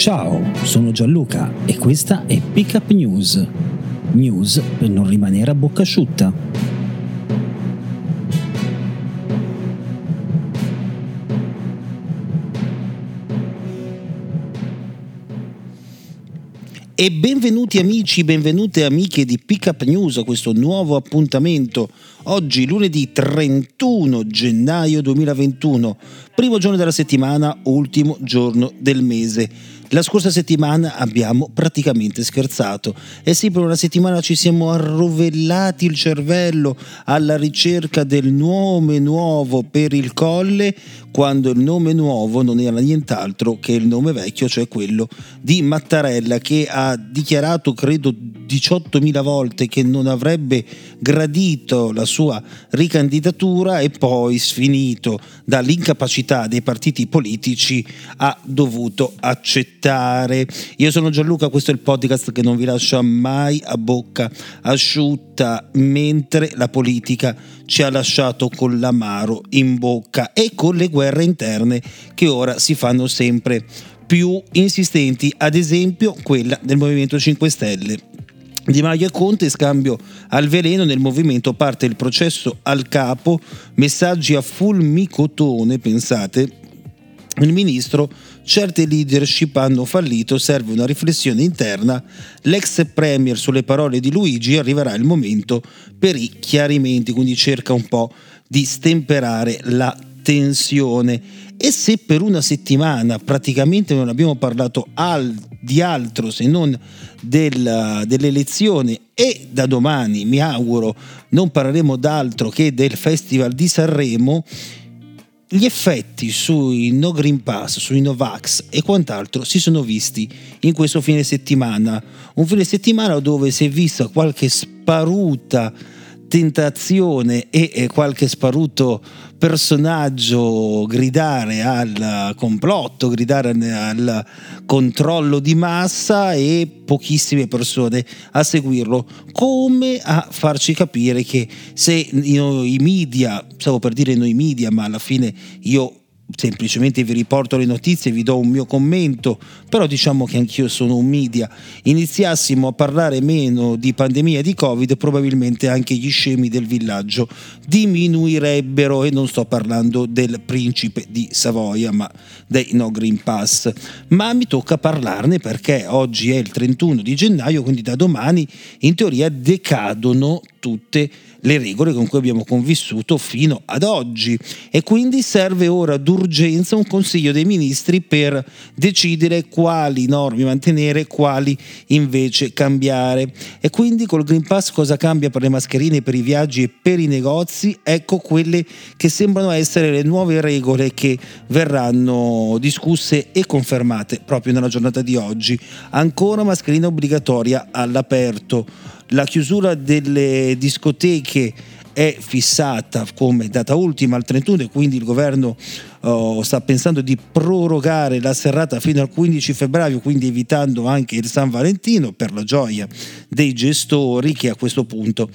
Ciao, sono Gianluca e questa è Pickup News. News per non rimanere a bocca asciutta. E benvenuti amici, benvenute amiche di Pickup News a questo nuovo appuntamento. Oggi lunedì 31 gennaio 2021, primo giorno della settimana, ultimo giorno del mese. La scorsa settimana abbiamo praticamente scherzato. E sì, per una settimana ci siamo arrovellati il cervello alla ricerca del nome nuovo per il colle, quando il nome nuovo non era nient'altro che il nome vecchio, cioè quello di Mattarella, che ha dichiarato, credo, 18.000 volte che non avrebbe gradito la sua ricandidatura e poi, sfinito dall'incapacità dei partiti politici, ha dovuto accettare. Io sono Gianluca, questo è il podcast che non vi lascia mai a bocca asciutta, mentre la politica ci ha lasciato con l'amaro in bocca e con le guerre interne che ora si fanno sempre più insistenti, ad esempio quella del Movimento 5 Stelle. Di Maio e Conte, scambio al veleno, nel movimento parte il processo al capo, messaggi a fulmicotone, pensate, il ministro, certe leadership hanno fallito, serve una riflessione interna, l'ex premier sulle parole di Luigi arriverà il momento per i chiarimenti, quindi cerca un po' di stemperare la tensione e se per una settimana praticamente non abbiamo parlato al, di altro se non del, dell'elezione e da domani mi auguro non parleremo d'altro che del Festival di Sanremo, gli effetti sui no Green Pass, sui Novax e quant'altro si sono visti in questo fine settimana. Un fine settimana dove si è vista qualche sparuta tentazione e qualche sparuto personaggio gridare al complotto, gridare al controllo di massa e pochissime persone a seguirlo, come a farci capire che se i media, stavo per dire noi media, ma alla fine io semplicemente vi riporto le notizie, vi do un mio commento, però diciamo che anch'io sono un media. Iniziassimo a parlare meno di pandemia di Covid, probabilmente anche gli scemi del villaggio diminuirebbero e non sto parlando del principe di Savoia, ma dei No Green Pass. Ma mi tocca parlarne perché oggi è il 31 di gennaio, quindi da domani in teoria decadono tutte le le regole con cui abbiamo convissuto fino ad oggi e quindi serve ora d'urgenza un Consiglio dei Ministri per decidere quali norme mantenere, quali invece cambiare. E quindi col Green Pass cosa cambia per le mascherine, per i viaggi e per i negozi? Ecco quelle che sembrano essere le nuove regole che verranno discusse e confermate proprio nella giornata di oggi. Ancora mascherina obbligatoria all'aperto la chiusura delle discoteche è fissata come data ultima al 31 e quindi il governo oh, sta pensando di prorogare la serrata fino al 15 febbraio, quindi evitando anche il San Valentino per la gioia dei gestori che a questo punto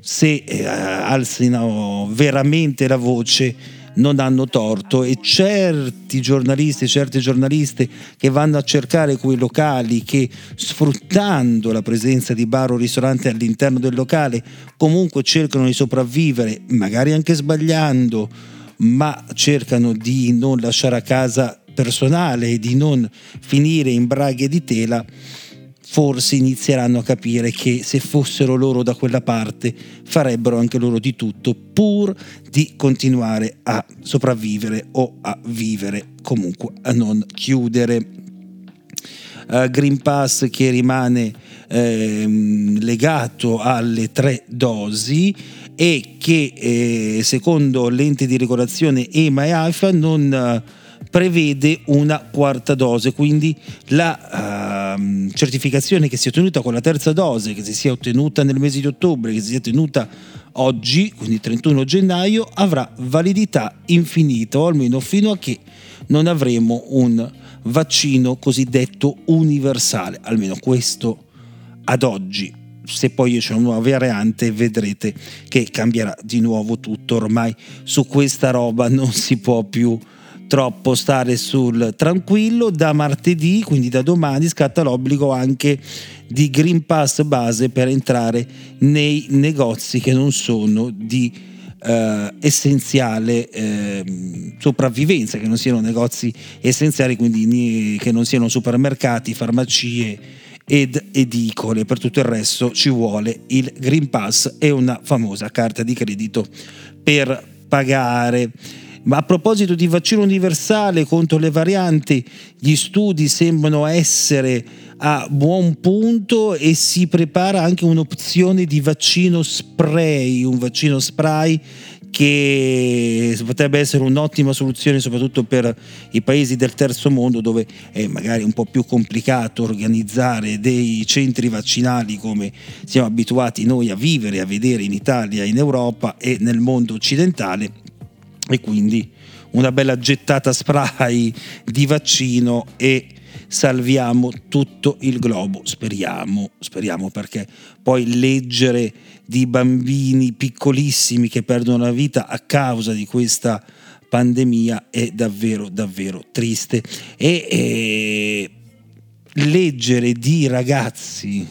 se eh, alzino veramente la voce non hanno torto e certi giornalisti, certe giornaliste che vanno a cercare quei locali che sfruttando la presenza di bar o ristoranti all'interno del locale comunque cercano di sopravvivere, magari anche sbagliando, ma cercano di non lasciare a casa personale e di non finire in braghe di tela forse inizieranno a capire che se fossero loro da quella parte farebbero anche loro di tutto pur di continuare a sopravvivere o a vivere, comunque a non chiudere. Uh, Green Pass che rimane ehm, legato alle tre dosi e che eh, secondo l'ente di regolazione EMA e AIFA non eh, prevede una quarta dose, quindi la uh, certificazione che si è ottenuta con la terza dose, che si sia ottenuta nel mese di ottobre, che si sia ottenuta oggi, quindi 31 gennaio, avrà validità infinita, o almeno fino a che non avremo un vaccino cosiddetto universale, almeno questo ad oggi. Se poi c'è una nuova variante vedrete che cambierà di nuovo tutto, ormai su questa roba non si può più troppo stare sul tranquillo. Da martedì, quindi da domani, scatta l'obbligo anche di Green Pass base per entrare nei negozi che non sono di eh, essenziale eh, sopravvivenza, che non siano negozi essenziali, quindi che non siano supermercati, farmacie ed edicole. Per tutto il resto ci vuole il Green Pass e una famosa carta di credito per pagare. Ma a proposito di vaccino universale contro le varianti, gli studi sembrano essere a buon punto e si prepara anche un'opzione di vaccino spray, un vaccino spray che potrebbe essere un'ottima soluzione soprattutto per i paesi del terzo mondo dove è magari un po' più complicato organizzare dei centri vaccinali come siamo abituati noi a vivere, a vedere in Italia, in Europa e nel mondo occidentale e quindi una bella gettata spray di vaccino e salviamo tutto il globo, speriamo, speriamo perché poi leggere di bambini piccolissimi che perdono la vita a causa di questa pandemia è davvero davvero triste. E, e leggere di ragazzi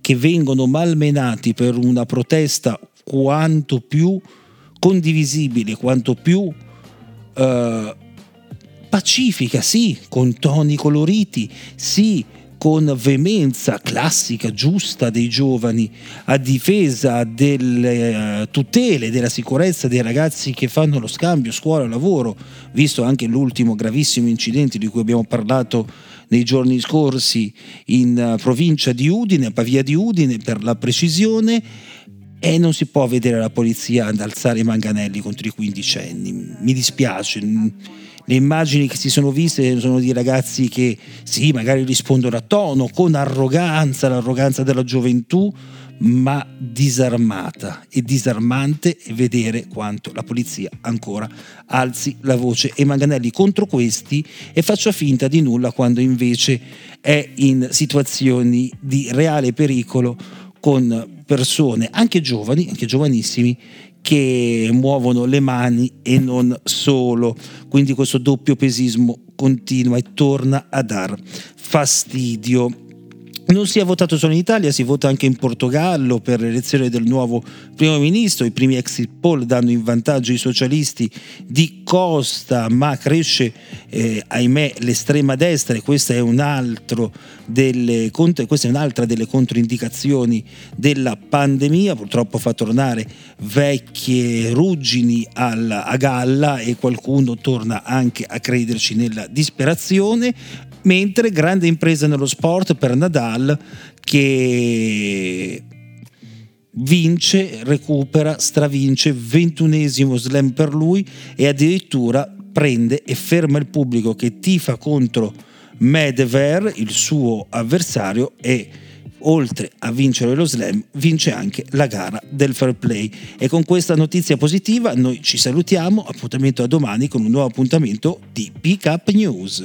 che vengono malmenati per una protesta quanto più condivisibile, quanto più eh, pacifica, sì, con toni coloriti, sì, con veemenza classica, giusta dei giovani, a difesa delle uh, tutele, della sicurezza dei ragazzi che fanno lo scambio scuola-lavoro, visto anche l'ultimo gravissimo incidente di cui abbiamo parlato nei giorni scorsi in uh, provincia di Udine, a Pavia di Udine per la precisione, e non si può vedere la polizia ad alzare i manganelli contro i quindicenni. Mi dispiace le immagini che si sono viste sono di ragazzi che sì, magari rispondono a tono, con arroganza, l'arroganza della gioventù, ma disarmata e disarmante vedere quanto la polizia ancora alzi la voce e Manganelli contro questi e faccia finta di nulla quando invece è in situazioni di reale pericolo con persone anche giovani, anche giovanissimi, che muovono le mani e non solo. Quindi questo doppio pesismo continua e torna a dar fastidio. Non si è votato solo in Italia, si vota anche in Portogallo per l'elezione del nuovo primo ministro. I primi exit poll danno in vantaggio i socialisti di Costa, ma cresce, eh, ahimè, l'estrema destra e questa è, delle, questa è un'altra delle controindicazioni della pandemia. Purtroppo fa tornare vecchie ruggini alla, a galla e qualcuno torna anche a crederci nella disperazione mentre grande impresa nello sport per Nadal che vince, recupera, stravince, ventunesimo slam per lui e addirittura prende e ferma il pubblico che tifa contro Medvedev, il suo avversario, e oltre a vincere lo slam, vince anche la gara del fair play. E con questa notizia positiva noi ci salutiamo, appuntamento a domani con un nuovo appuntamento di Pick Up News.